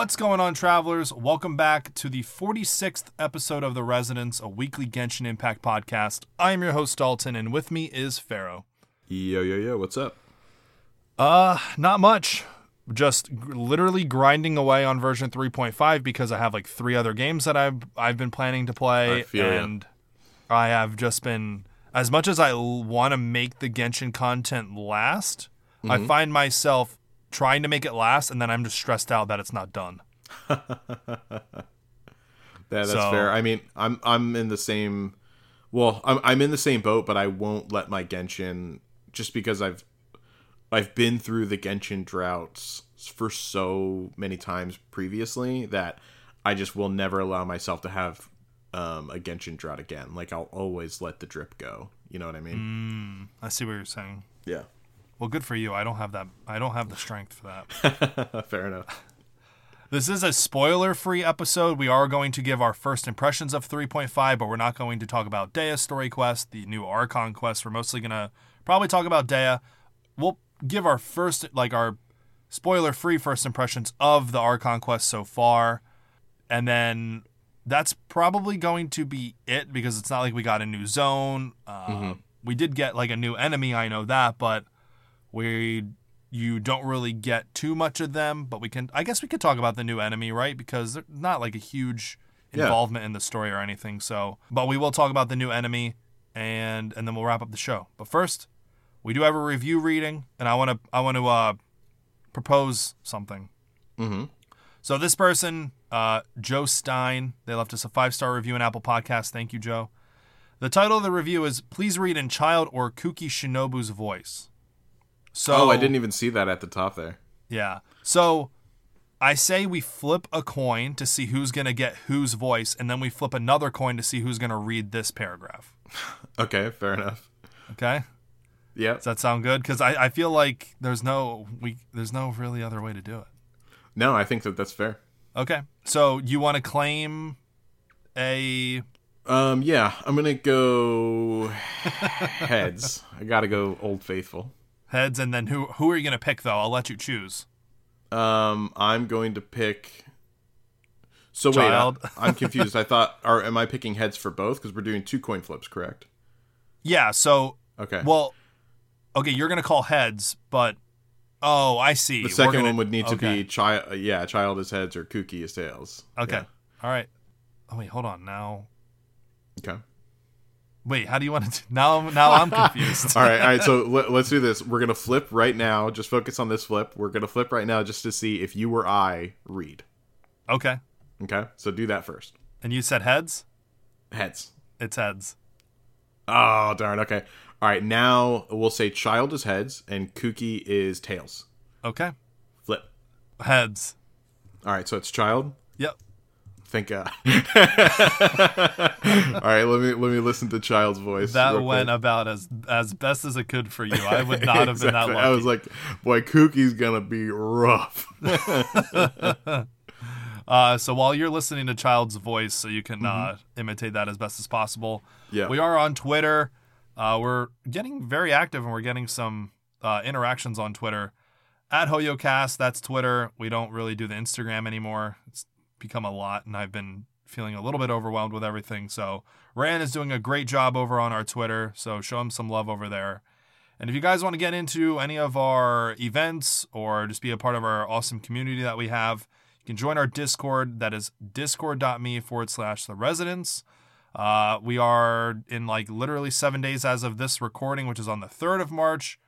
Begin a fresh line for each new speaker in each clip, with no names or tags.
What's going on, travelers? Welcome back to the 46th episode of The Resonance, a weekly Genshin Impact podcast. I am your host, Daulton, and with me is Faro.
Yo, yo, yo, what's up?
Uh, not much. Just g- literally grinding away on version 3.5 because I have like three other games that I've I've been planning to play,
I feel ya.
and I have just been as much as I want to make the Genshin content last. I
Mm-hmm.
find myself trying to make it last, and then I'm just stressed out that it's not done.
Yeah, that's
So-
fair. I mean, I'm I'm in the same. Well, I'm I'm in the same boat, but I won't let my Genshin just because I've I've been through the Genshin droughts for so many times previously that I just will never allow myself to have um, a Genshin drought again. Like I'll always let the drip go. You know what I mean?
I see what you're saying.
Yeah.
Well, good for you. I don't have that. I don't have the strength for that.
fair enough.
This is a spoiler-free episode. We are going to give our first impressions of 3.5, but we're not going to talk about Dehya's story quest, the new Archon quest. We're mostly gonna probably talk about Dehya. We'll give our first, like our spoiler-free first impressions of the Archon quest so far, and then that's probably going to be it because it's not like we got a new zone. Uh, We did get like a new enemy, I know that, but we you don't really get too much of them. But we can, I guess, we could talk about the new enemy, right? Because they're not like a huge
Yeah.
involvement in the story or anything. So, but we will talk about the new enemy, and and then we'll wrap up the show. But first, we do have a review reading, and I want to I want to uh, propose something.
Mm-hmm.
So this person, uh, Joe Stein, they left us a five star review in Apple Podcast. Thank you, Joe. The title of the review is "Please read in Childe or Kuki Shinobu's voice." So
Oh, I didn't even see that at the top there.
yeah. So I say we flip a coin to see who's gonna get whose voice, and then we flip another coin to see who's gonna read this paragraph.
Okay, fair enough.
Okay,
Yeah.
does that sound good? Because I, I feel like there's no we there's no really other way to do it.
No, I think that that's fair.
Okay, so you want to claim a
Um, yeah, I'm gonna go heads. I gotta go Old Faithful.
Heads, and then who who are you gonna pick though? I'll let you choose.
Um, I'm going to pick. So wait, I, I'm confused. I thought, or am I picking heads for both? Because we're doing two coin flips, correct?
Yeah. So
Okay.
well, okay, you're gonna call heads, but oh, I see.
the 2nd
gonna-
one would need to
okay.
be Childe. Yeah, Childe is heads or Kuki is tails.
Okay.
Yeah.
All right. Oh wait, hold on. Now,
Okay.
Wait. How do you want to? Now, now I'm confused.
All right. All right. So let, let's do this. We're gonna flip right now. Just focus on this flip. We're gonna flip right now just to see if you or I read.
Okay.
Okay. So do that first.
And you said heads.
Heads.
It's heads.
Oh darn. Okay. All right. Now we'll say Childe is heads and Kuki is tails.
Okay.
Flip.
Heads.
All right. So it's Childe.
Yep.
Thank God. All right, let me let me listen to Childe's voice.
That went
quick.
about as as best as it could for you. I would not have been that
Exactly.
lucky.
I was like, boy, Kuki's gonna be rough.
Uh, so while you're listening to Childe's voice, so you can uh, imitate that as best as possible.
Mm-hmm. Yeah.
We are on Twitter. Uh, we're getting very active and we're getting some uh, interactions on Twitter. At HoYoCast, that's Twitter. We don't really do the Instagram anymore. It's become a lot, and I've been feeling a little bit overwhelmed with everything. So Rand is doing a great job over on our Twitter. So show him some love over there. And if you guys want to get into any of our events or just be a part of our awesome community that we have, you can join our Discord. That is discord.me forward slash the resonance. Uh, we are in like literally seven days as of this recording, which is on the 3rd of March.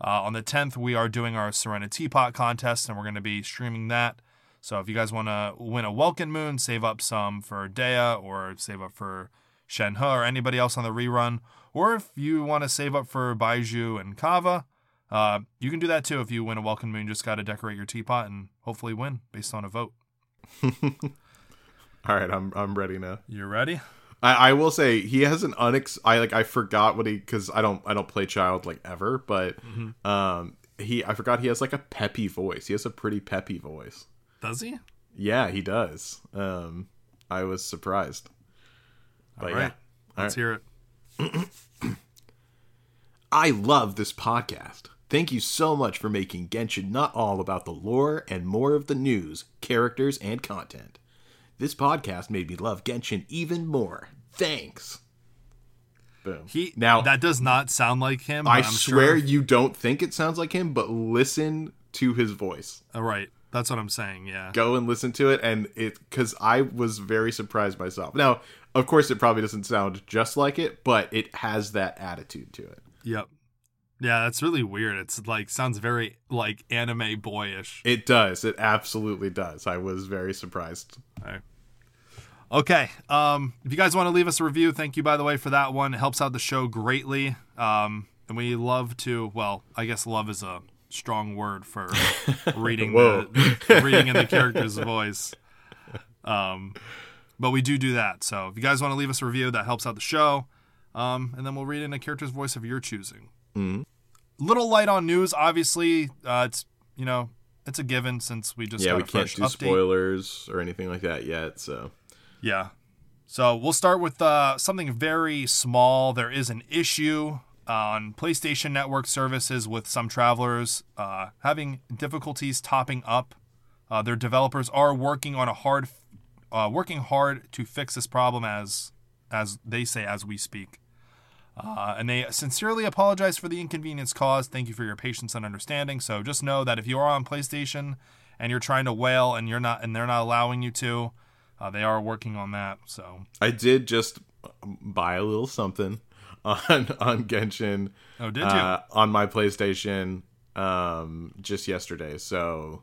Uh, on the 10th, we are doing our Serenitea Pot contest, and we're going to be streaming that. So if you guys want to win a Welkin Moon, save up some for Dehya or save up for Shenhe or anybody else on the rerun, or if you want to save up for Baizhu and Kaveh, uh, you can do that too. If you win a Welkin Moon, just got to decorate your teapot and hopefully win based on a vote.
All right, I'm I'm ready now.
You're ready?
I, I will say he has an unex. I like I forgot what he because I don't I don't play Childe like ever, but
Mm-hmm.
um he I forgot he has like a peppy voice. He has a pretty peppy voice.
Does he?
Yeah, he does. Um, I was surprised. But
All right.
yeah, All
Let's
right.
hear it.
I love this podcast. Thank you so much for making Genshin not all about the lore and more of the news, characters, and content. This podcast made me love Genshin even more. Thanks. Boom.
He
now
that does not sound like him.
I
I'm
swear
Sure,
you don't think it sounds like him, but listen to his voice.
Uh, right. That's what I'm saying. Yeah.
Go and listen to it, and it because I was very surprised myself. Now, of course, it probably doesn't sound just like it, but it has that attitude to it.
Yep. Yeah, that's really weird. It's like sounds very like anime boyish.
It does. It absolutely does. I was very surprised.
Okay. Um, if you guys want to leave us a review, thank you by the way for that one. It helps out the show greatly. Um, and we love to. Well, I guess love is a strong word for reading
Whoa.
the reading in the character's voice. Um, but we do do that. So if you guys want to leave us a review, that helps out the show. Um, and then we'll read in a character's voice of your choosing.
Mhm.
Little light on news, obviously. Uh, it's you know it's a given since we just
yeah,
got
we
a
can't
fresh
do
update.
spoilers or anything like that yet. So
Yeah. So we'll start with uh, something very small. There is an issue on PlayStation Network services with some travelers uh, having difficulties topping up. Uh, their developers are working on a hard, uh, working hard to fix this problem as, as they say as we speak. Uh, and they sincerely apologize for the inconvenience caused. Thank you for your patience and understanding. So just know that if you are on PlayStation and you're trying to whale and you're not, and they're not allowing you to, uh, they are working on that. So
I did just buy a little something on on Genshin.
Oh, did you?
Uh, on my PlayStation um, just yesterday. So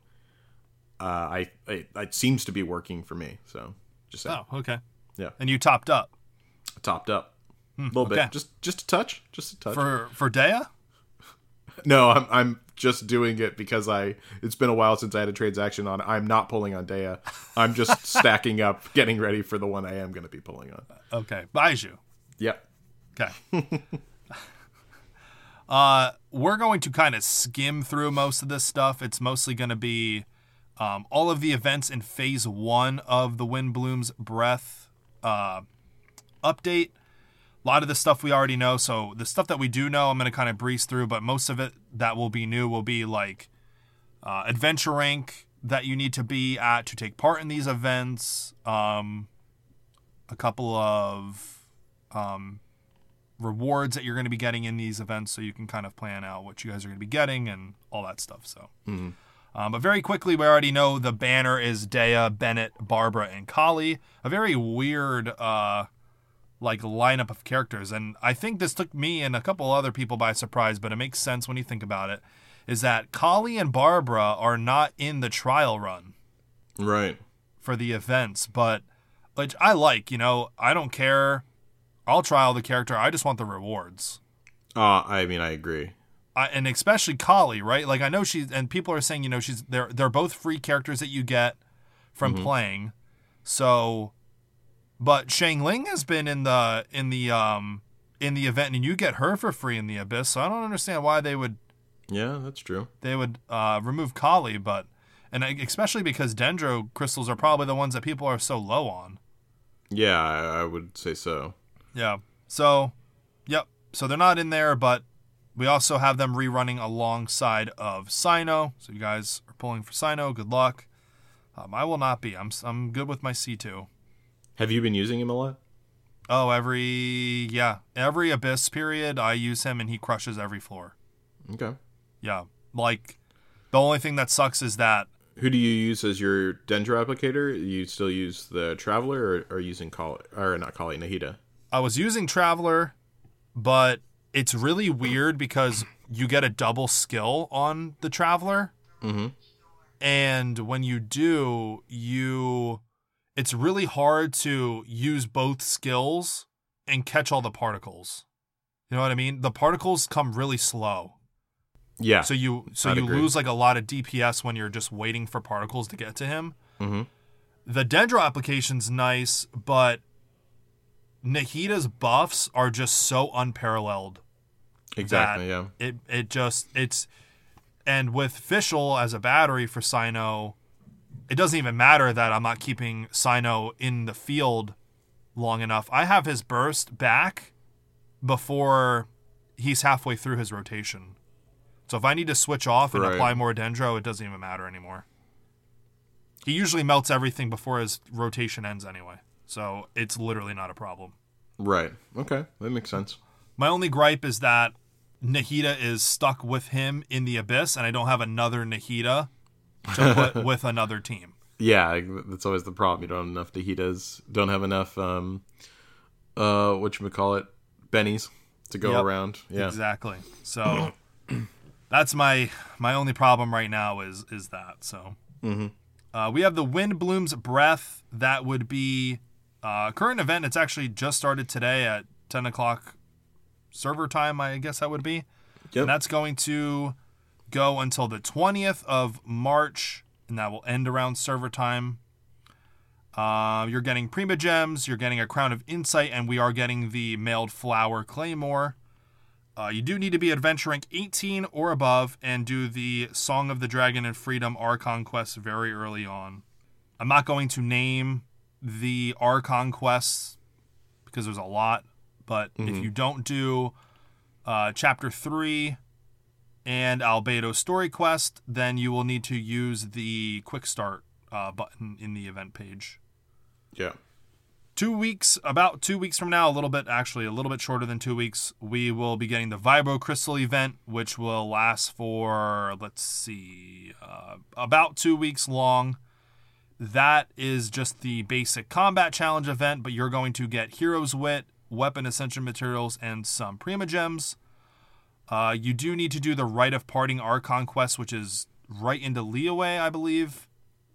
uh, I, I it seems to be working for me. So just saying.
oh, okay.
Yeah.
And you topped up
topped up a little
okay.
bit, just just a touch, just a touch.
for for Dehya.
no, I'm I'm just doing it because I it's been a while since I had a transaction on. I'm not pulling on Dehya. I'm just stacking up, getting ready for the one I am going to be pulling on.
Okay, Baizhu.
Yep.
Okay. uh, we're going to kind of skim through most of this stuff. It's mostly going to be um, all of the events in phase one of the Windblume's Breath uh, update. A lot of the stuff we already know. So the stuff that we do know, I'm going to kind of breeze through, but most of it that will be new will be like uh, adventure rank that you need to be at to take part in these events. Um, a couple of um, rewards that you're going to be getting in these events so you can kind of plan out what you guys are going to be getting and all that stuff. So, um, but very quickly, we already know the banner is Dehya, Bennett, Barbara, and Collei. A very weird, uh, like lineup of characters, and I think this took me and a couple other people by surprise, but it makes sense when you think about it. Is that Collei and Barbara are not in the trial run
Right.
for the events, but which I like. You know, I don't care. I'll trial the character. I just want the rewards.
Uh, I mean, I agree.
I, and especially Collei, right? Like I know she's and people are saying, you know, she's they're they're both free characters that you get from playing. So but Xiangling has been in the in the um in the event and you get her for free in the abyss. So I don't understand why they would
Yeah, that's true.
they would uh remove Collei, but and especially because dendro crystals are probably the ones that people are so low on.
Yeah, I, I would say so.
Yeah. So, yep. So they're not in there, but we also have them rerunning alongside of Cyno. So you guys are pulling for Cyno. Good luck. Um, I will not be. I'm I'm good with my C2.
Have you been using him a lot?
Oh, every yeah, every abyss period I use him and he crushes every floor.
Okay.
Yeah. Like the only thing that sucks is that
Who do you use as your Dendro applicator? You still use the Traveler or, or using Call or not calling Nahida?
I was using Traveler, but it's really weird because you get a double skill on the Traveler.
Mm-hmm.
And when you do, you it's really hard to use both skills and catch all the particles. You know what I mean? The particles come really slow.
Yeah.
So you so
I'd
you
agree.
lose like a lot of DPS when you're just waiting for particles to get to him.
Mhm.
The Dendro application's nice, but Nahida's buffs are just so unparalleled.
exactly. Yeah.
It it just it's and with Fischl as a battery for Cyno, it doesn't even matter that I'm not keeping Cyno in the field long enough. I have his burst back before he's halfway through his rotation. So if I need to switch off and
Right.
apply more Dendro, it doesn't even matter anymore. He usually melts everything before his rotation ends anyway. So it's literally not a problem.
Right. Okay. That makes sense.
My only gripe is that Nahida is stuck with him in the abyss, and I don't have another Nahida to put with another team.
Yeah, that's always the problem. You don't have enough Nahidas. Don't have enough um uh what you call it? Bennies to go
Yep.
around. Yeah.
Exactly. So that's my my only problem right now is is that. So uh, we have the Windblume's Breath. That would be uh, current event. It's actually just started today at ten o'clock server time. I guess that would be.
Yep.
And that's going to go until the 20th of March, and that will end around server time. Uh, you're getting Primogems, you're getting a Crown of Insight, and we are getting the Mailed Flower Claymore. Uh, you do need to be adventure rank 18 or above and do the Song of the Dragon and Freedom Archon quest very early on. I'm not going to name the Archon quests because there's a lot, but if you don't do uh, chapter 3 and Albedo story quest, then you will need to use the quick start uh, button in the event page.
Yeah.
Two weeks, about two weeks from now, a little bit, actually, a little bit shorter than two weeks, we will be getting the Vibro Crystal event, which will last for, let's see, uh, about two weeks long. That is just the basic combat challenge event, but you're going to get Hero's Wit, Weapon Ascension materials, and some Primogems. Uh, you do need to do the Rite of Parting Archon quest, which is right into Liyue, I believe.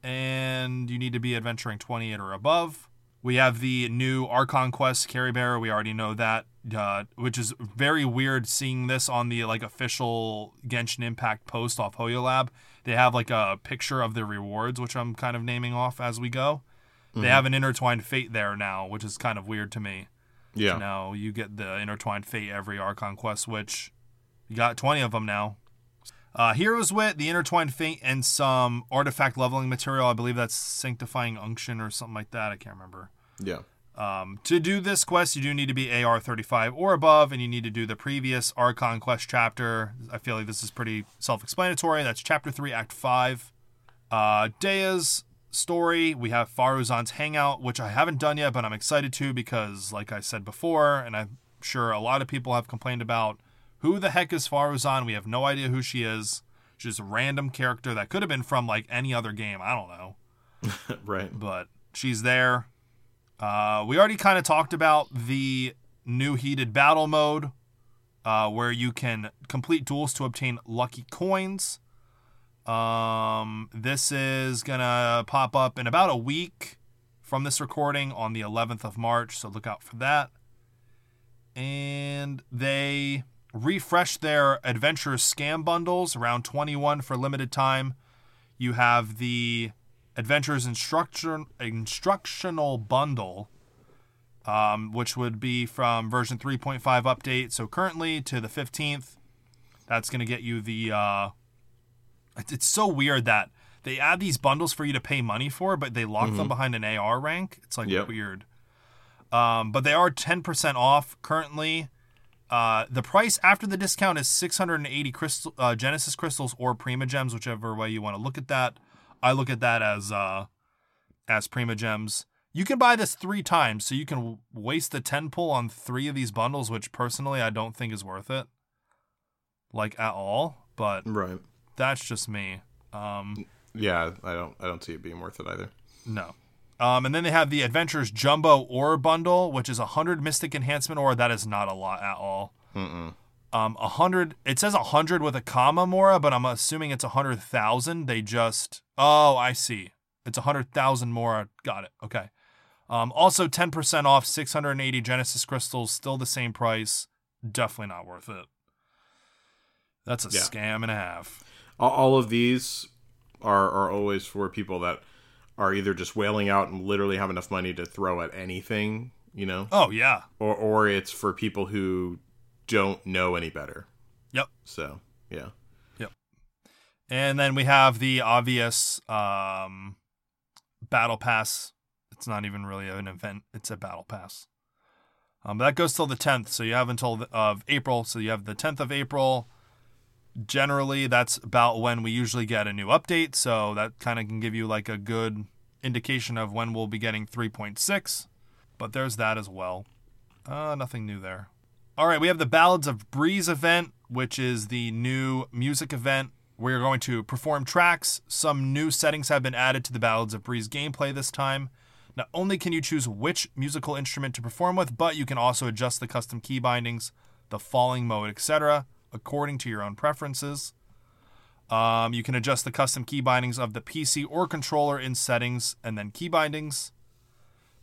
And you need to be adventuring 28 or above. We have the new Archon quest, Caribert. We already know that, uh, which is very weird seeing this on the like official Genshin Impact post off HoYoLAB. They have like a picture of their rewards, which I'm kind of naming off as we go. They have an intertwined fate there now, which is kind of weird to me.
Yeah.
Now you get the intertwined fate every Archon quest, which you got 20 of them now. Uh, Heroes Wit, the intertwined fate, and some artifact leveling material. I believe that's sanctifying unction or something like that. I can't remember.
Yeah.
Um, to do this quest, you do need to be AR 35 or above, and you need to do the previous Archon quest chapter. I feel like this is pretty self explanatory. That's chapter 3, act 5. Uh, Dehya's story, we have Faruzan's Hangout, which I haven't done yet, but I'm excited to because, like I said before, and I'm sure a lot of people have complained about who the heck is Faruzan? We have no idea who she is. She's a random character that could have been from like any other game. I don't know
right.
but she's there. Uh, we already kind of talked about the new heated battle mode, uh, where you can complete duels to obtain lucky coins. Um, this is gonna pop up in about a week from this recording on the 11th of March, so look out for that. And they refreshed their adventurous scam bundles around 21 for limited time. You have the Adventures instruction instructional bundle, um, which would be from version 3.5 update. So currently to the 15th, that's going to get you the. Uh, it's, so weird that they add these bundles for you to pay money for, but they lock them behind an AR rank. It's like
Yep.
weird. Um, but they are 10% off currently. Uh, the price after the discount is 680 crystal uh, Genesis crystals or Primogems, whichever way you want to look at that. I look at that as uh, as Primogems. You can buy this three times, so you can waste the 10 pull on three of these bundles, which personally I don't think is worth it, like at all. But
Right.
that's just me. Um,
Yeah, I don't I don't see it being worth it either.
No. Um, and then they have the Adventures Jumbo Ore Bundle, which is a hundred Mystic Enhancement Ore. That is not a lot at all.
Mm-mm.
Um, a hundred. It says a hundred with a comma, Mora, but I'm assuming it's a hundred thousand. They just. Oh, I see. It's a hundred thousand Mora. Got it. Okay. Um, also ten percent off, six hundred and eighty Genesis crystals. Still the same price. Definitely not worth it. That's a
Yeah.
scam and a half.
All, all of these are are always for people that are either just whaling out and literally have enough money to throw at anything, you know,
Oh yeah.
or or it's for people who don't know any better.
Yep.
So yeah, Yep.
And then we have the obvious um, battle pass. It's not even really an event; it's a battle pass. Um, that goes till the tenth, so you have until the, of April. So you have the tenth of April. generally that's about when we usually get a new update so that kind of can give you like a good indication of when we'll be getting 3.6 but there's that as well uh, nothing new there all right we have the ballads of breeze event which is the new music event we're going to perform tracks some new settings have been added to the ballads of breeze gameplay this time not only can you choose which musical instrument to perform with but you can also adjust the custom key bindings the falling mode etc according to your own preferences. Um, you can adjust the custom key bindings of the PC or controller in settings and then key bindings.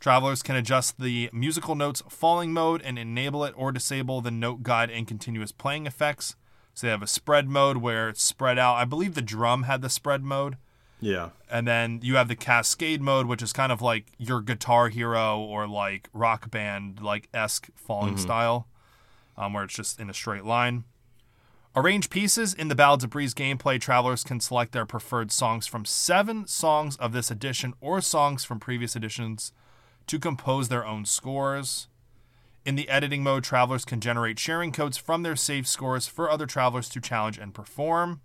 Travelers can adjust the musical notes falling mode and enable it or disable the note guide and continuous playing effects. So they have a spread mode where it's spread out. I believe the drum had the spread mode.
Yeah.
And then you have the cascade mode, which is kind of like your guitar hero or like rock band like esque falling style, um, where it's just in a straight line. Arrange pieces in the Ballads of Breeze gameplay. Travelers can select their preferred songs from seven songs of this edition or songs from previous editions to compose their own scores. In the editing mode, travelers can generate sharing codes from their saved scores for other travelers to challenge and perform.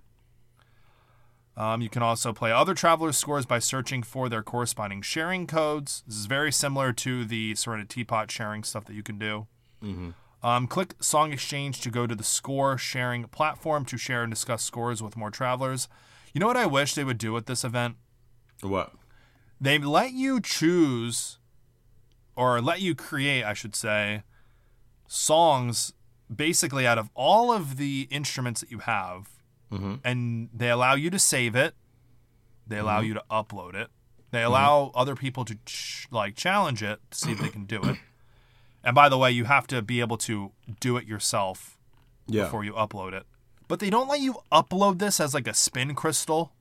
Um, you can also play other travelers' scores by searching for their corresponding sharing codes. This is very similar to the sort of teapot sharing stuff that you can do. Um, click Song Exchange to go to the score sharing platform to share and discuss scores with more travelers. You know what I wish they would do at this event?
What?
They let you choose, or let you create, I should say, songs basically out of all of the instruments that you have, mm-hmm. and they allow you to save it. They allow mm-hmm. you to upload it. They mm-hmm. allow other people to ch- like challenge it to see if they can do it. And by the way, you have to be able to do it yourself
Yeah.
before you upload it. But they don't let you upload this as like a spin crystal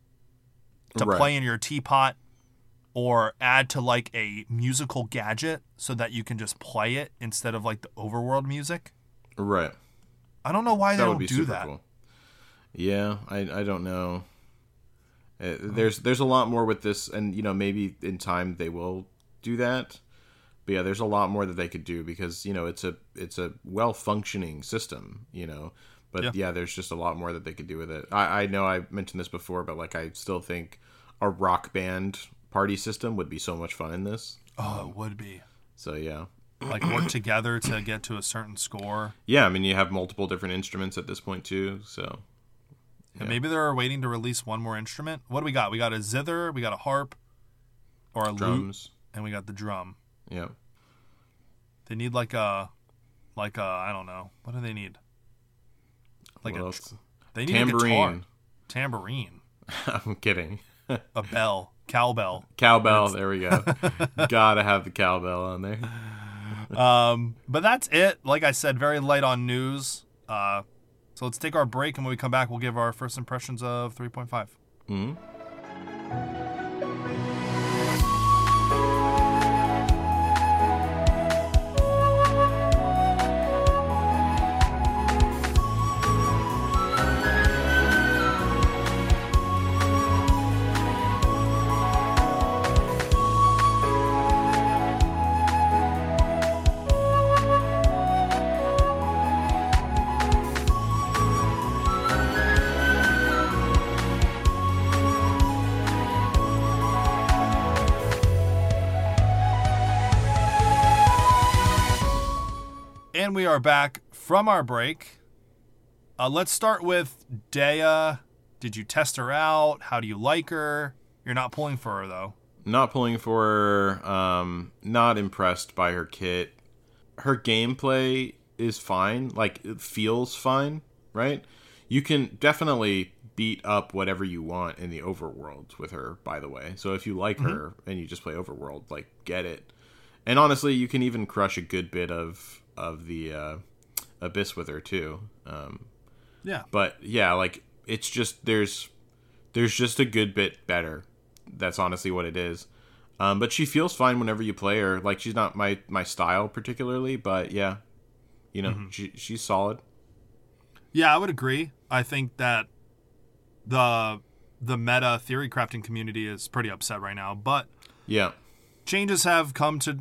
to
Right.
play in your teapot or add to like a musical gadget so that you can just play it instead of like the overworld music.
Right.
I don't know why they
That would
don't
be
do
super
that.
cool. Yeah, I I don't know. Uh, there's there's a lot more with this, and you know maybe in time they will do that. But yeah, there's a lot more that they could do because you know it's a it's a well functioning system, you know. But
Yeah.
yeah. there's just a lot more that they could do with it. I, I know I mentioned this before, but like I still think a rock band party system would be so much fun in this.
Oh, it would be.
So yeah,
Like work together to get to a certain score.
yeah. I mean, you have multiple different instruments at this point too. So
And maybe they're waiting to release one more instrument. What do we got? We got a zither, we got a harp, or a lute,
drums,
and we got the drum.
yeah.
They need like a, like a, I don't know. What do they need? Like
what
a,
else?
they need a guitar,
Tambourine.
tambourine,
I'm kidding.
a bell, cowbell.
Cowbell. There we go. Gotta have the cowbell on there.
Um, but that's it. Like I said, very light on news. Uh, so let's take our break, and when we come back, we'll give our first impressions of 3.5.
hmm
are back from our break. Uh, let's start with Dehya. Did you test her out? How do you like her? You're not pulling for her though.
Not pulling for her. Um, not impressed by her kit. Her gameplay is fine. Like it feels fine, right? You can definitely beat up whatever you want in the overworld with her. By the way, so if you like her and you just play overworld, like get it. And honestly, you can even crush a good bit of of the uh, abyss with her too. Um,
Yeah.
but yeah like it's just there's there's just a good bit better. That's honestly what it is. Um, but she feels fine whenever you play her. Like she's not my my style particularly but yeah. You know she, she's solid.
Yeah, I would agree. I think that the the meta theory crafting community is pretty upset right now, but
yeah.
changes have come to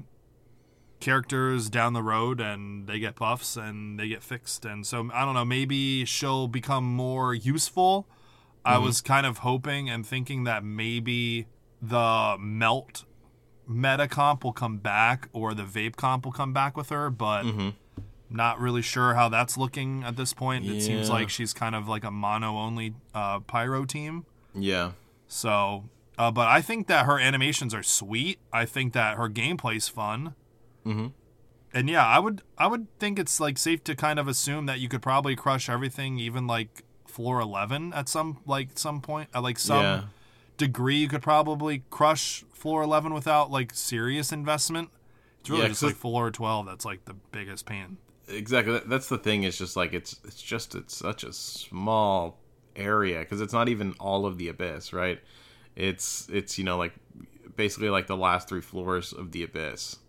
characters down the road and they get buffs and they get fixed. And so I don't know, maybe she'll become more useful. I was kind of hoping and thinking that maybe the melt meta comp will come back or the vape comp will come back with her, but not really sure how that's looking at this point. It seems like she's kind of like a mono only uh, pyro team.
Yeah.
So, uh, but I think that her animations are sweet. I think that her gameplay's fun.
Mhm.
And yeah, I would I would think it's like safe to kind of assume that you could probably crush everything, even like floor eleven at some like some point at like some
Yeah.
degree. You could probably crush floor eleven without like serious investment. It's really
Yeah,
just like floor twelve that's like the biggest pain.
exactly that's the thing it's just like it's it's just it's such a small area because it's not even all of the abyss right it's it's you know like basically like the last three floors of the abyss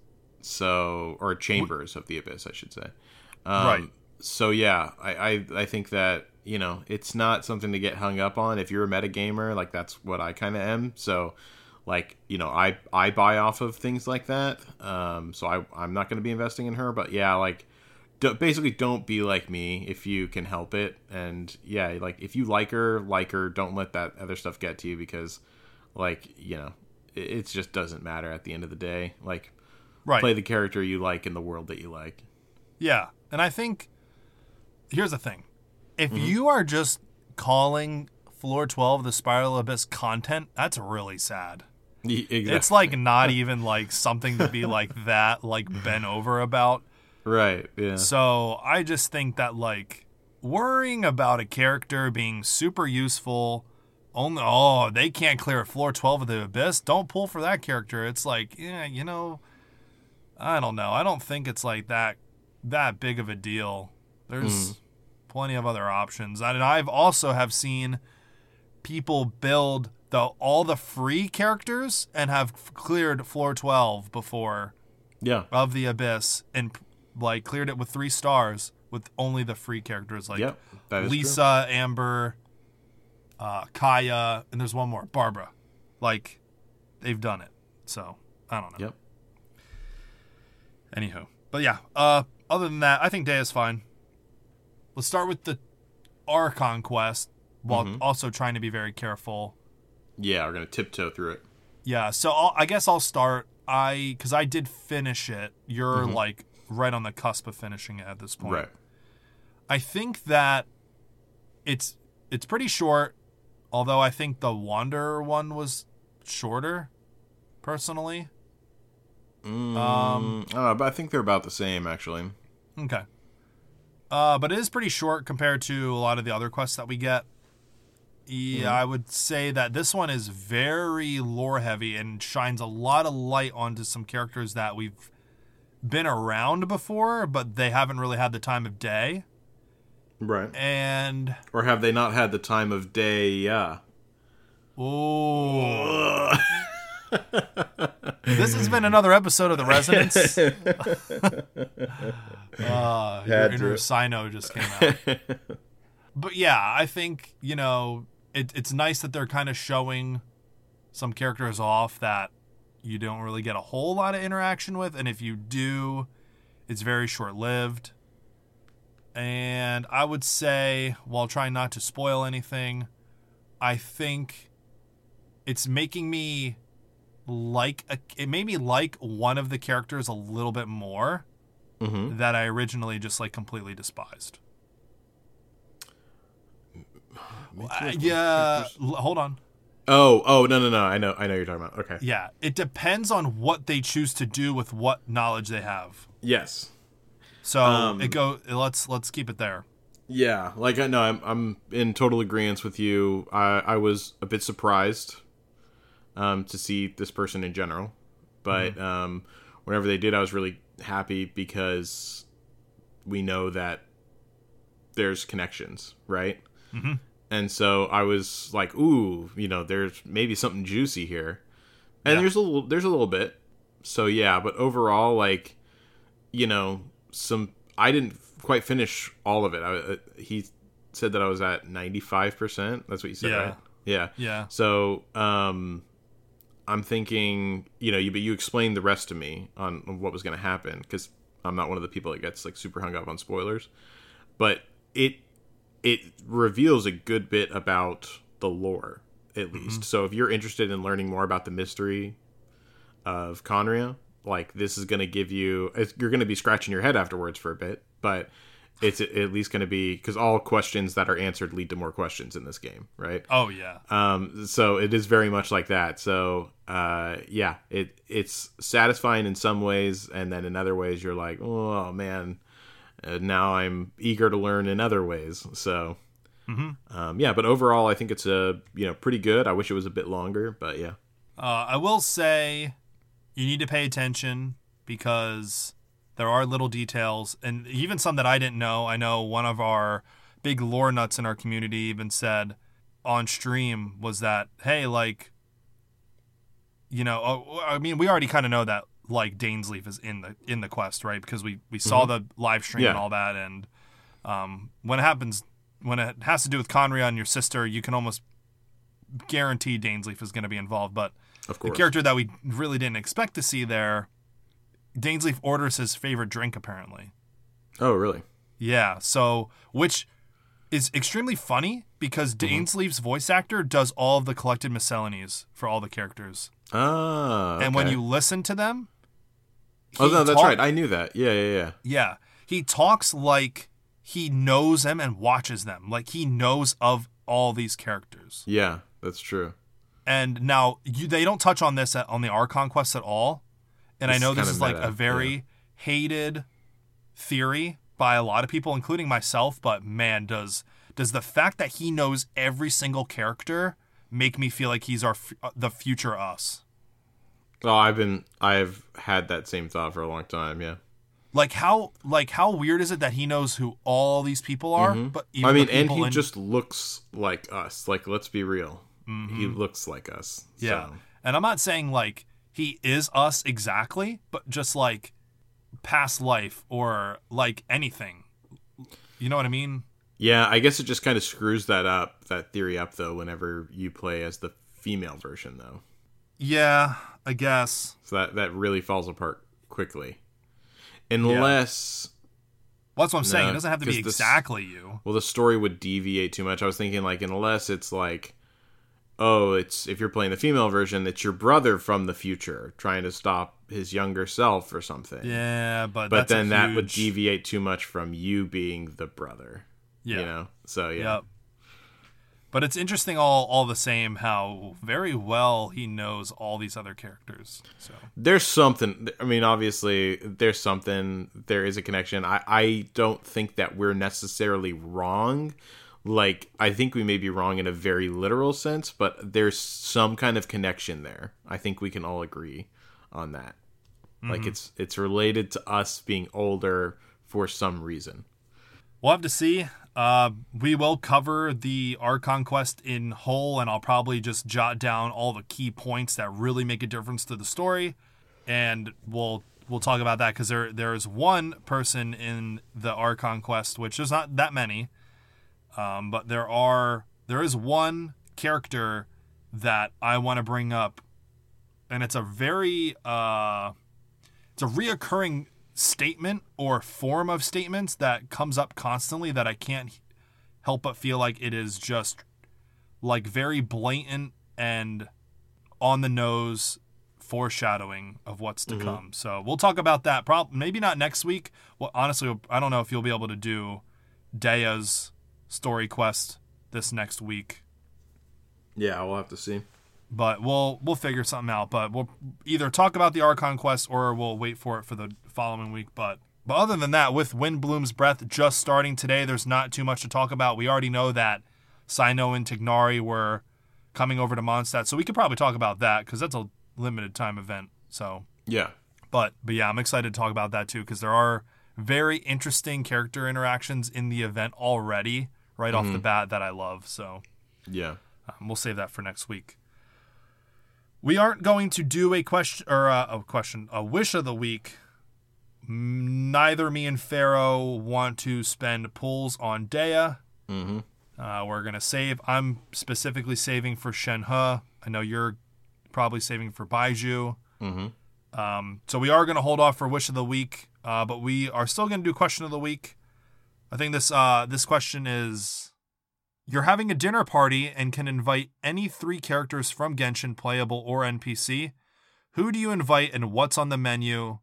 so or chambers of the abyss i should say. Um,
Right.
so yeah I, I i think that you know it's not something to get hung up on. If you're a metagamer like that's what i kind of am. So like you know i i buy off of things like that. Um so i i'm not going to be investing in her but yeah like basically don't be like me if you can help it. And yeah like if you like her like her. Don't let that other stuff get to you because like you know it, it just doesn't matter at the end of the day. Like
Right.
play the character you like in the world that you like
Yeah. And I think here's the thing. If
Mm-hmm.
you are just calling floor 12 the spiral abyss content, that's really sad.
Y- exactly.
It's like not even like something to be like that like bent over about.
right yeah
So, I just think that like worrying about a character being super useful only oh, they can't clear floor 12 of the abyss. Don't pull for that character. It's like, yeah, you know, I don't know. I don't think it's like that that big of a deal. There's plenty of other options. I And I've also have seen people build the all the free characters and have cleared floor 12 before
yeah
of the abyss and like cleared it with 3 stars with only the free characters like
yep
Lisa, Amber, uh, Kaeya, and there's one more, Barbara. Like, they've done it. So I don't know.
yep
Anywho, but yeah. Uh, other than that, I think Dehya is fine. Let's start with the Archon quest while
Mm-hmm.
also trying to be very careful.
yeah we're gonna tiptoe through it
Yeah. So I'll, I guess I'll start. I because I did finish it. You're like right on the cusp of finishing it at this point.
right
I think that it's it's pretty short, although I think the Wanderer one was shorter, personally.
Mm,
Um,
I don't know, but i think they're about the same actually
Okay. Uh, but it is pretty short compared to a lot of the other quests that we get. Yeah, I would say that this one is very lore heavy and shines a lot of light onto some characters that we've been around before, but they haven't really had the time of day.
right
And
or have they not had the time of day yeah
Oh. this has been another episode of The Resonance. uh, your inner. Cyno just came out. but yeah, I think, you know, it, it's nice that they're kind of showing some characters off that you don't really get a whole lot of interaction with. And if you do, it's very short lived. And I would say, while trying not to spoil anything, I think it's making me like a, it made me like one of the characters a little bit more
mm-hmm.
that I originally just like completely despised. Uh, yeah, l- hold on.
oh oh no no no i know i know you're talking about okay
Yeah, it depends on what they choose to do with what knowledge they have.
yes
So
Um,
it go. Let's let's keep it there.
Yeah, like I know I'm I'm in total agreement with you. I I was a bit surprised um to see this person in general, but
Mm-hmm.
um whenever they did I was really happy because we know that there's connections, right?
Mm-hmm.
And so I was like, ooh, you know, there's maybe something juicy here. And
Yeah.
there's a little there's a little bit. So yeah, but overall like you know, some I didn't quite finish all of it. I, uh, he said that I was at 95%. That's what you said,
Yeah.
right? Yeah.
Yeah.
So, um I'm thinking, you know, you but you explained the rest to me on, on what was going to happen because I'm not one of the people that gets like super hung up on spoilers. But it it reveals a good bit about the lore, at mm-hmm. least. So if you're interested in learning more about the mystery of Khaenri'ah, like this is going to give you, you're going to be scratching your head afterwards for a bit, but it's at least going to be because all questions that are answered lead to more questions in this game, right?
Oh yeah.
Um, so it is very much like that. So uh, yeah, it it's satisfying in some ways, and then in other ways you're like, oh man, uh, now I'm eager to learn in other ways. So um, yeah, but overall I think it's a you know pretty good. I wish it was a bit longer, but yeah.
Uh, I will say you need to pay attention because there are little details and even some that I didn't know. I know one of our big lore nuts in our community even said on stream was that, hey, like, you know, oh, I mean, we already kind of know that like Dainsleif is in the in the quest, right? Because we we saw the live stream and all that, and um, when it happens, when it has to do with Khaenri'ah and your sister, you can almost guarantee Dainsleif is going to be involved. But
Of
the character that we really didn't expect to see there, Dainsleif orders his favorite drink apparently.
oh really?
Yeah, so which is extremely funny because Dainsleif's voice actor does all of the collected miscellanies for all the characters,
Ah,
and when you listen to them,
oh no, that's
talk-
right. I knew that. Yeah, yeah, yeah.
Yeah, he talks like he knows them and watches them, like he knows of all these characters.
Yeah, that's true.
And now you, they don't touch on this at, on the Archon quest at all. And I know this is like
meta,
a very hated theory by a lot of people, including myself. But man, does does the fact that he knows every single character make me feel like he's our f- uh, the future us?
Oh, I've been I've had that same thought for a long time. Yeah.
Like how like how weird is it that he knows who all these people are? But even
Mm-hmm. I mean, and he
in-
just looks like us. Like, let's be real. He looks like us.
Mm-hmm. Yeah.
So.
And I'm not saying like he is us exactly, but just like past life or like anything. You know what I mean?
Yeah, I guess it just kind of screws that up, that theory up, though, whenever you play as the female version, though.
Yeah, I guess.
So that, that really falls apart quickly. Unless,
Well, that's what I'm saying. It doesn't have to be exactly you.
well, the story would deviate too much. I was thinking, like, unless it's like, oh, it's if you're playing the female version, it's your brother from the future trying to stop his younger self or something.
Yeah, but
But then that would deviate too much from you being the brother.
Yeah.
You know? So, yeah.
Yep. But it's interesting all all the same how very well he knows all these other characters. So
there's something i mean obviously there's something there is a connection i i don't think that we're necessarily wrong like i think we may be wrong in a very literal sense but there's some kind of connection there. I think we can all agree on that. Like it's it's related to us being older for some reason.
We'll have to see. Uh, we will cover the Archon quest in whole, and I'll probably just jot down all the key points that really make a difference to the story, and we'll we'll talk about that because there there is one person in the Archon quest, which there's not that many, um, but there are there is one character that I want to bring up, and it's a very uh, it's a reoccurring statement or form of statements that comes up constantly that I can't help but feel like it is just like very blatant and on the nose foreshadowing of what's to come. So we'll talk about that. Prob- maybe not next week. Well, honestly, I don't know if you'll be able to do Dehya's story quest this next week
yeah we'll have to see
but we'll we'll figure something out. But we'll either talk about the Archon quest or we'll wait for it for the following week. But but other than that, with Windblume's Breath just starting today, there's not too much to talk about. We already know that Cyno and Tignari were coming over to Mondstadt, so we could probably talk about that because that's a limited time event. So,
yeah
but but yeah, I'm excited to talk about that too because there are very interesting character interactions in the event already right off the bat that I love. So.
yeah
Um, we'll save that for next week. We aren't going to do a question or uh, a question, a wish of the week. Neither me and Faro want to spend pulls on Dehya.
mm-hmm
Uh, we're gonna save. I'm specifically saving for Shenhe. I know you're probably saving for Baizhu.
Mm-hmm.
Um, so we are going to hold off for wish of the week, uh, but we are still going to do question of the week. I think this uh, this question is: You're having a dinner party and can invite any three characters from Genshin, playable or NPC. Who do you invite, and what's on the menu?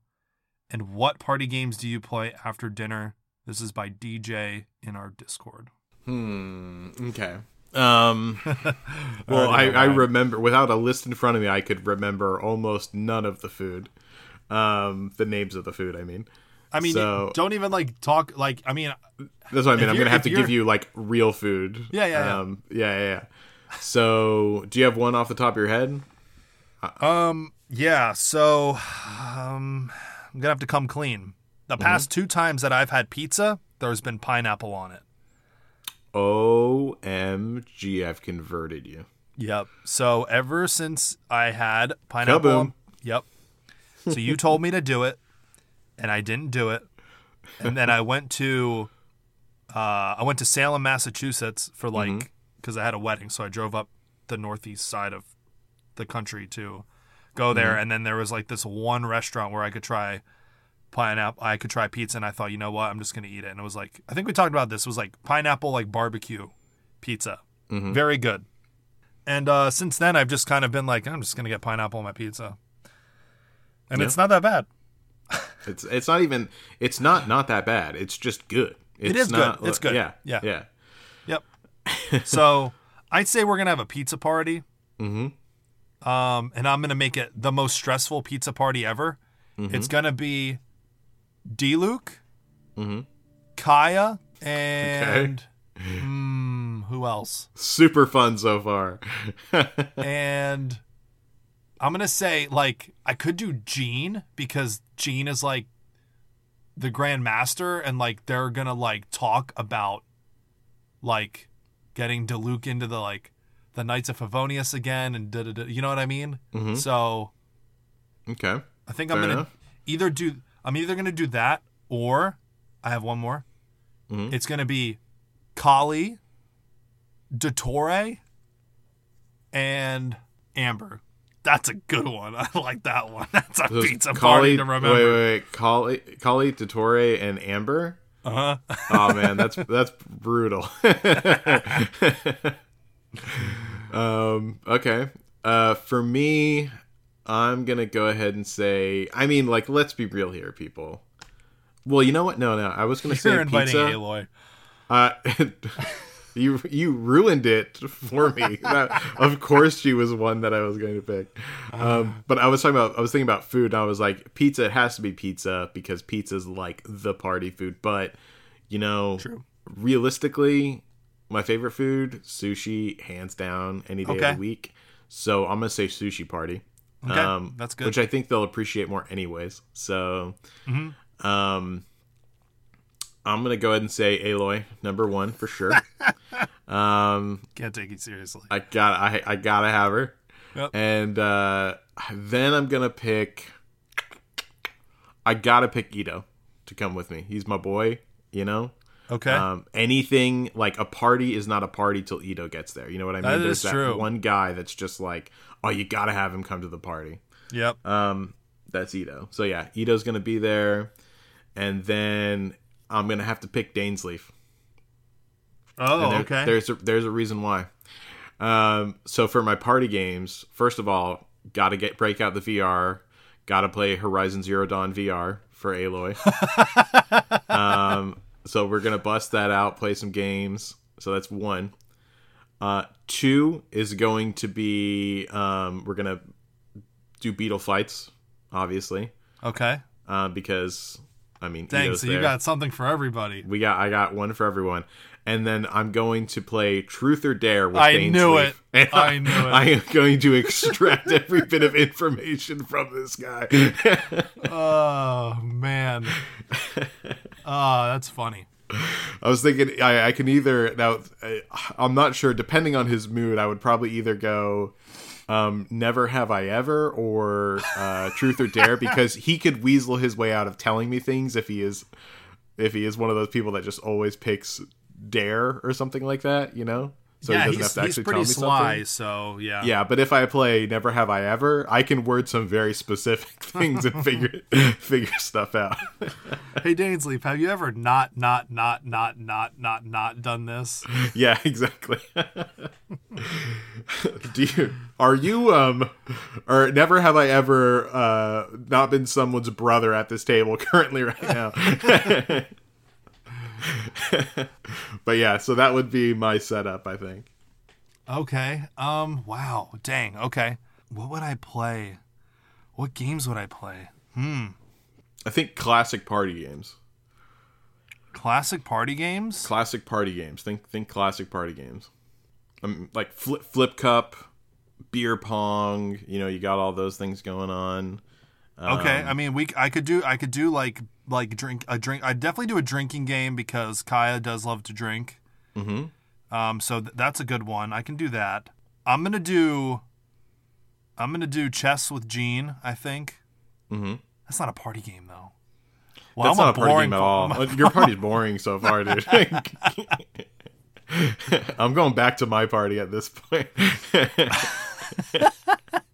And what party games do you play after dinner? This is by DJ in our Discord.
Hmm. Okay. Um. well, I, I remember without a list in front of me, I could remember almost none of the food. Um, the names of the food. I mean,
I mean,
So-
don't even like talk like. I mean,
that's what I mean. I'm gonna have to give you like real food.
Yeah, yeah, yeah.
Um, yeah, yeah, yeah. So, do you have one off the top of your head?
Um, yeah, so um I'm gonna have to come clean. The past two times that I've had pizza, there's been pineapple on it.
OMG, I've converted you.
Yep. So ever since I had pineapple,
Kaboom.
yep. So you told me to do it, and I didn't do it, and then I went to, uh, I went to Salem, Massachusetts for like because I had a wedding, so I drove up the northeast side of the country to go there, and then there was like this one restaurant where I could try pineapple. I could try pizza, and I thought, you know what, I'm just gonna eat it, and it was like I think we talked about this. It was like pineapple like barbecue pizza, very good. And uh, since then, I've just kind of been like, I'm just gonna get pineapple on my pizza, and
Yeah.
it's not that bad.
It's it's not even it's not not that bad. It's just good. It's
is good. It's good.
Yeah,
Yeah.
yeah.
Yep. so I'd say we're gonna have a pizza party.
Mm-hmm.
Um, and I'm gonna make it the most stressful pizza party ever.
Mm-hmm.
It's gonna be Diluc,
Mm-hmm.
Kaeya, and hmm, who else?
Super fun so far.
and I'm gonna say like I could do Jean because Jean is like the Grand Master, and like they're gonna like talk about like getting Diluc into the like the Knights of Favonius again, and da da da. You know what I mean?
Mhm.
So
okay.
I think I'm gonna
enough.
either do I'm either gonna do that or I have one more.
Mhm.
It's gonna be Collei, Dottore, and Amber. That's a good one. I like that one. That's a
it's
pizza
Collei-
party to remember.
Wait, wait, wait. Collei, Collei, Dottore, and Amber.
Uh-huh.
Oh man, that's that's brutal. um. Okay. Uh. For me, I'm gonna go ahead and say. I mean, like, let's be real here, people. Well, you know what? No, no. I was gonna say
You're inviting
pizza.
Aloy.
Uh, you you ruined it for me. That, of course, she was one that I was going to pick. Um, but I was talking about I was thinking about food. and I was like, pizza. It has to be pizza because pizza's like the party food. But you know,
True.
realistically, my favorite food, sushi, hands down, any day
Okay.
of the week. So I'm gonna say sushi party.
Okay, that's good.
Which I think they'll appreciate more, anyways. So,
Mm-hmm.
um, I'm gonna go ahead and say Aloy number one for sure. um,
Can't take it seriously.
I got I I gotta have her,
Yep.
and uh, then I'm gonna pick. I gotta pick Ito to come with me. He's my boy. You know.
Okay.
Um, anything like a party is not a party till Ito gets there. You know what I mean?
That
There's
is
that
true.
one guy that's just like, oh, you gotta have him come to the party.
yep.
Um, that's Ito. So yeah, Ito's gonna be there, and then I'm gonna have to pick Dainsleif.
Oh,
there-
okay.
There's a, there's a reason why. Um, so for my party games, first of all, gotta get break out the VR. Gotta play Horizon Zero Dawn VR for Aloy. um, so we're gonna bust that out, play some games. So that's one. Uh, two is going to be um, we're gonna do beetle fights, obviously,
Okay.
uh, because I mean,
Dang,
Ito's
so you
there.
got something for everybody.
We got I got one for everyone. And then I'm going to play Truth or Dare with
I
Dane
knew
Sleep.
it. I knew it.
I am going to extract every bit of information from this guy.
Oh man. Oh, that's funny.
I was thinking I, I can either now I'm not sure depending on his mood I would probably either go um, never have I ever or uh, truth or dare because he could weasel his way out of telling me things if he is if he is one of those people that just always picks dare or something like that you know so
yeah,
he doesn't
he's,
have to actually tell
pretty
me
sly.
something.
So yeah.
Yeah, but if I play Never Have I Ever, I can word some very specific things and figure figure stuff out.
Hey Dainsleif, have you ever not, not, not, not, not, not, not done this?
yeah, exactly. Do you are you um or never have I ever uh not been someone's brother at this table currently right now. but yeah, so that would be my setup, I think.
Okay. Um. Wow. Dang. Okay. What would I play? What games would I play? Hmm.
I think classic party games.
Classic party games.
Classic party games. Think think classic party games. I Um, like flip flip cup, beer pong. You know, you got all those things going on.
Okay.
Um,
I mean, we. I could do. I could do like like drink a drink. I definitely do a drinking game because Kaeya does love to drink.
Mhm.
Um. So th- that's a good one. I can do that. I'm gonna do. I'm gonna do chess with Jean. I think.
Mhm.
That's not a party game though. Well,
That's
I'm
not a party game at all. Your party's boring so far, dude. I'm going back to my party at this point.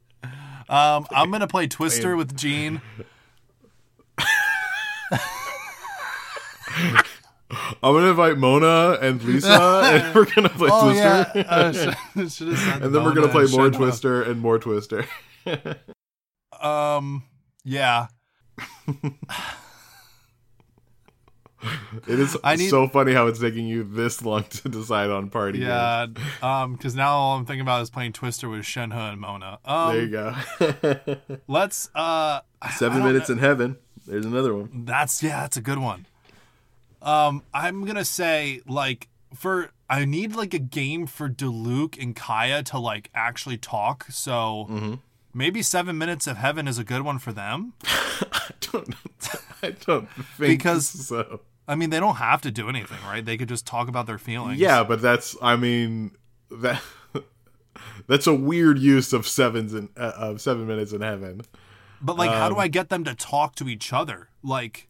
Um, I'm gonna play Twister with Jean.
I'm gonna invite Mona and Lisa, and we're gonna play
Oh
Twister.
yeah, uh, should, should.
And then we're gonna play more. Twister and more Twister.
Um, yeah.
It is
I need-
so funny how it's taking you this long to decide on party games.
Yeah, um, because now all I'm thinking about is playing Twister with Shenhe and Mona. Um,
There you go.
let's. Uh,
Seven minutes in heaven. There's another one.
That's yeah, that's a good one. Um, I'm gonna say like for I need like a game for Diluc and Kaeya to like actually talk. So
Mm-hmm.
maybe Seven Minutes of Heaven is a good one for them.
I don't. I don't think
Because-
so.
I mean, they don't have to do anything, right? They could just talk about their feelings.
Yeah, but that's. I mean that. That's a weird use of sevens and uh, of seven minutes in heaven.
But like, how do
Um,
I get them to talk to each other? Like,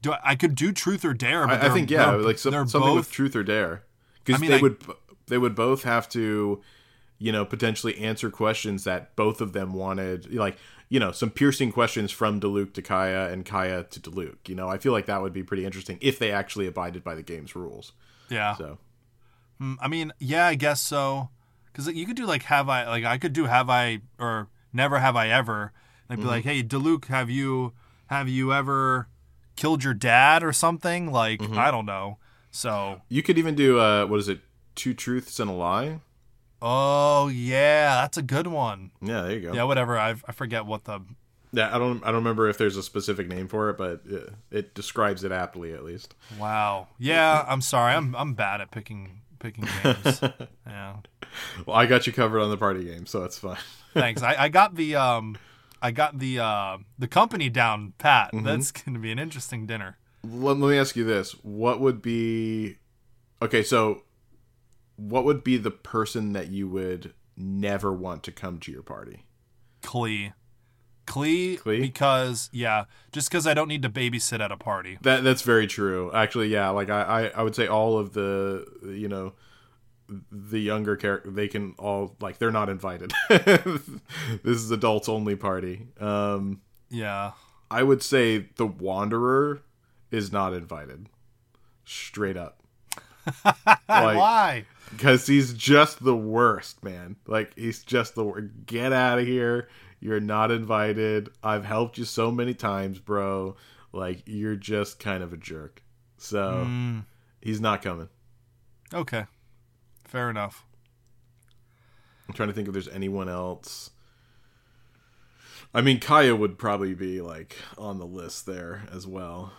do I, I could do truth or dare? But
I, I think yeah, like some, something with truth or dare, because
I mean,
they
I-
would they would both have to, you know, potentially answer questions that both of them wanted, like you know, some piercing questions from Diluc to Kaeya and Kaeya to Diluc. You know, I feel like that would be pretty interesting if they actually abided by the game's rules.
Yeah.
So
Mm, I mean, yeah, I guess so. Because you could do like, have I like I could do have I or never have I ever. And I'd
Mm-hmm.
be like, hey, Diluc, have you have you ever killed your dad or something? Like,
Mm-hmm.
I don't know. So,
you could even do uh, what is it, two truths and a lie?
Oh yeah, that's a good one.
Yeah, there you go.
Yeah, whatever. I I forget what the
Yeah, I don't I don't remember if there's a specific name for it, but it, it describes it aptly at least.
wow. Yeah, I'm sorry. I'm I'm bad at picking picking games. yeah.
Well, I got you covered on the party game, so it's fine.
Thanks. I, I got the um I got the uh the company down pat.
Mm-hmm.
That's gonna be an interesting dinner.
let, let me ask you this what would be okay so what would be the person that you would never want to come to your party
Klee. Klee,
Klee?
because yeah, just because I don't need to babysit at a party.
that that's very true actually yeah like i i, I would say all of the you know the younger character they can all like they're not invited this is adults only party um
Yeah.
i would say the wanderer is not invited straight up Like-
Why?
Because he's just the worst, man. Like he's just the worst. Get out of here. You're not invited. I've helped you so many times, bro. Like you're just kind of a jerk. So
Mm,
he's not coming.
okay. Fair enough.
I'm trying to think if there's anyone else. I mean, Kaeya would probably be like on the list there as well.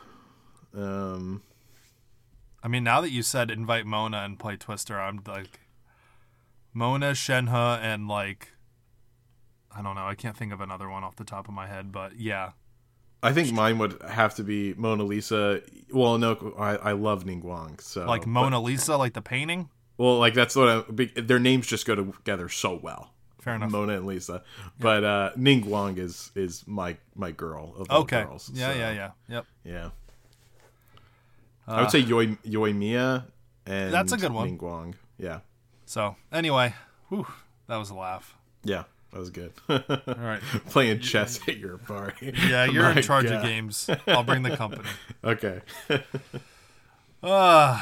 Um,
I mean, now that you said invite Mona and play Twister, I'm like Mona, Shenhe, and like I don't know. I can't think of another one off the top of my head, but yeah.
I think mine would have to be Mona Lisa. Well, no, I, I love Ningguang. So
Like
but-
Mona Lisa, like the painting.
Well, like that's what I, their names just go together so well.
Fair enough.
Mona and Lisa, but uh, Ningguang is is my my girl of all
Okay.
girls.
Yeah,
so,
yeah, yeah. Yep.
yeah.
Uh,
I would say Yoi Yoimiya and
That's a good one.
Yeah,
So anyway, whew, that was a laugh.
Yeah, that was good.
All right.
Playing chess at your party.
Yeah, you're
My
in charge of games. I'll bring the company.
Okay.
Uh,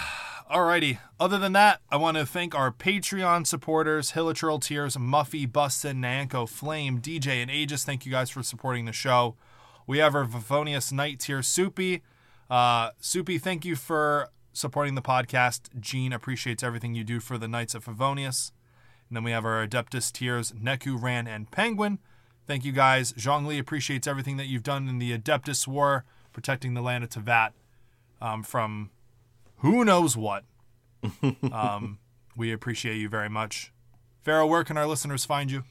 alrighty. Other than that, I want to thank our Patreon supporters, Hilichurl Tears, Muffy, Bustin, Nanko, Flame, DJ, and Aegis. Thank you guys for supporting the show. We have our Favonius Knight tier, Soupy. Uh, Soupy, thank you for supporting the podcast. Jean appreciates everything you do for the Knights of Favonius. And then we have our Adeptus tiers, Neku, Ran, and Penguin. Thank you guys. Zhongli appreciates everything that you've done in the Adeptus War, protecting the land of Teyvat um, from who knows what. um, we appreciate you very much. Faro, where can our listeners find you?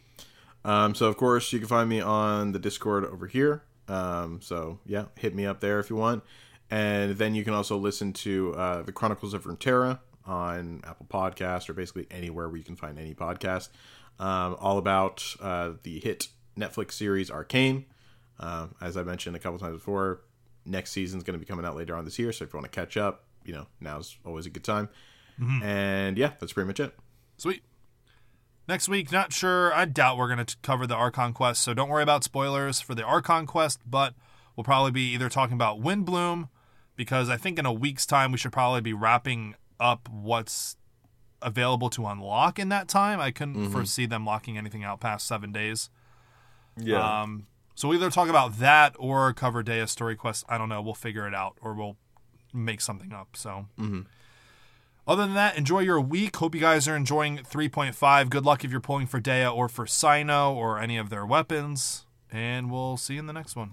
Um, so of course you can find me on the Discord over here. Um, so yeah, hit me up there if you want. And then you can also listen to uh, the Chronicles of Runeterra on Apple Podcast or basically anywhere where you can find any podcast. Um, all about uh, the hit Netflix series Arcane. Uh, as I mentioned a couple times before, next season's going to be coming out later on this year. So if you want to catch up, you know now's always a good time. And yeah, that's pretty much it.
Sweet. Next week, not sure. I doubt we're going to cover the Archon Quest, so don't worry about spoilers for the Archon Quest, but we'll probably be either talking about Windblume, because I think in a week's time we should probably be wrapping up what's available to unlock in that time. I couldn't foresee them locking anything out past seven days.
Yeah.
Um, so we'll either talk about that or cover Dehya Story Quest. I don't know. We'll figure it out, or we'll make something up. So, other than that, enjoy your week. Hope you guys are enjoying 3.5. Good luck if you're pulling for Dehya or for Cyno or any of their weapons. And we'll see you in the next one.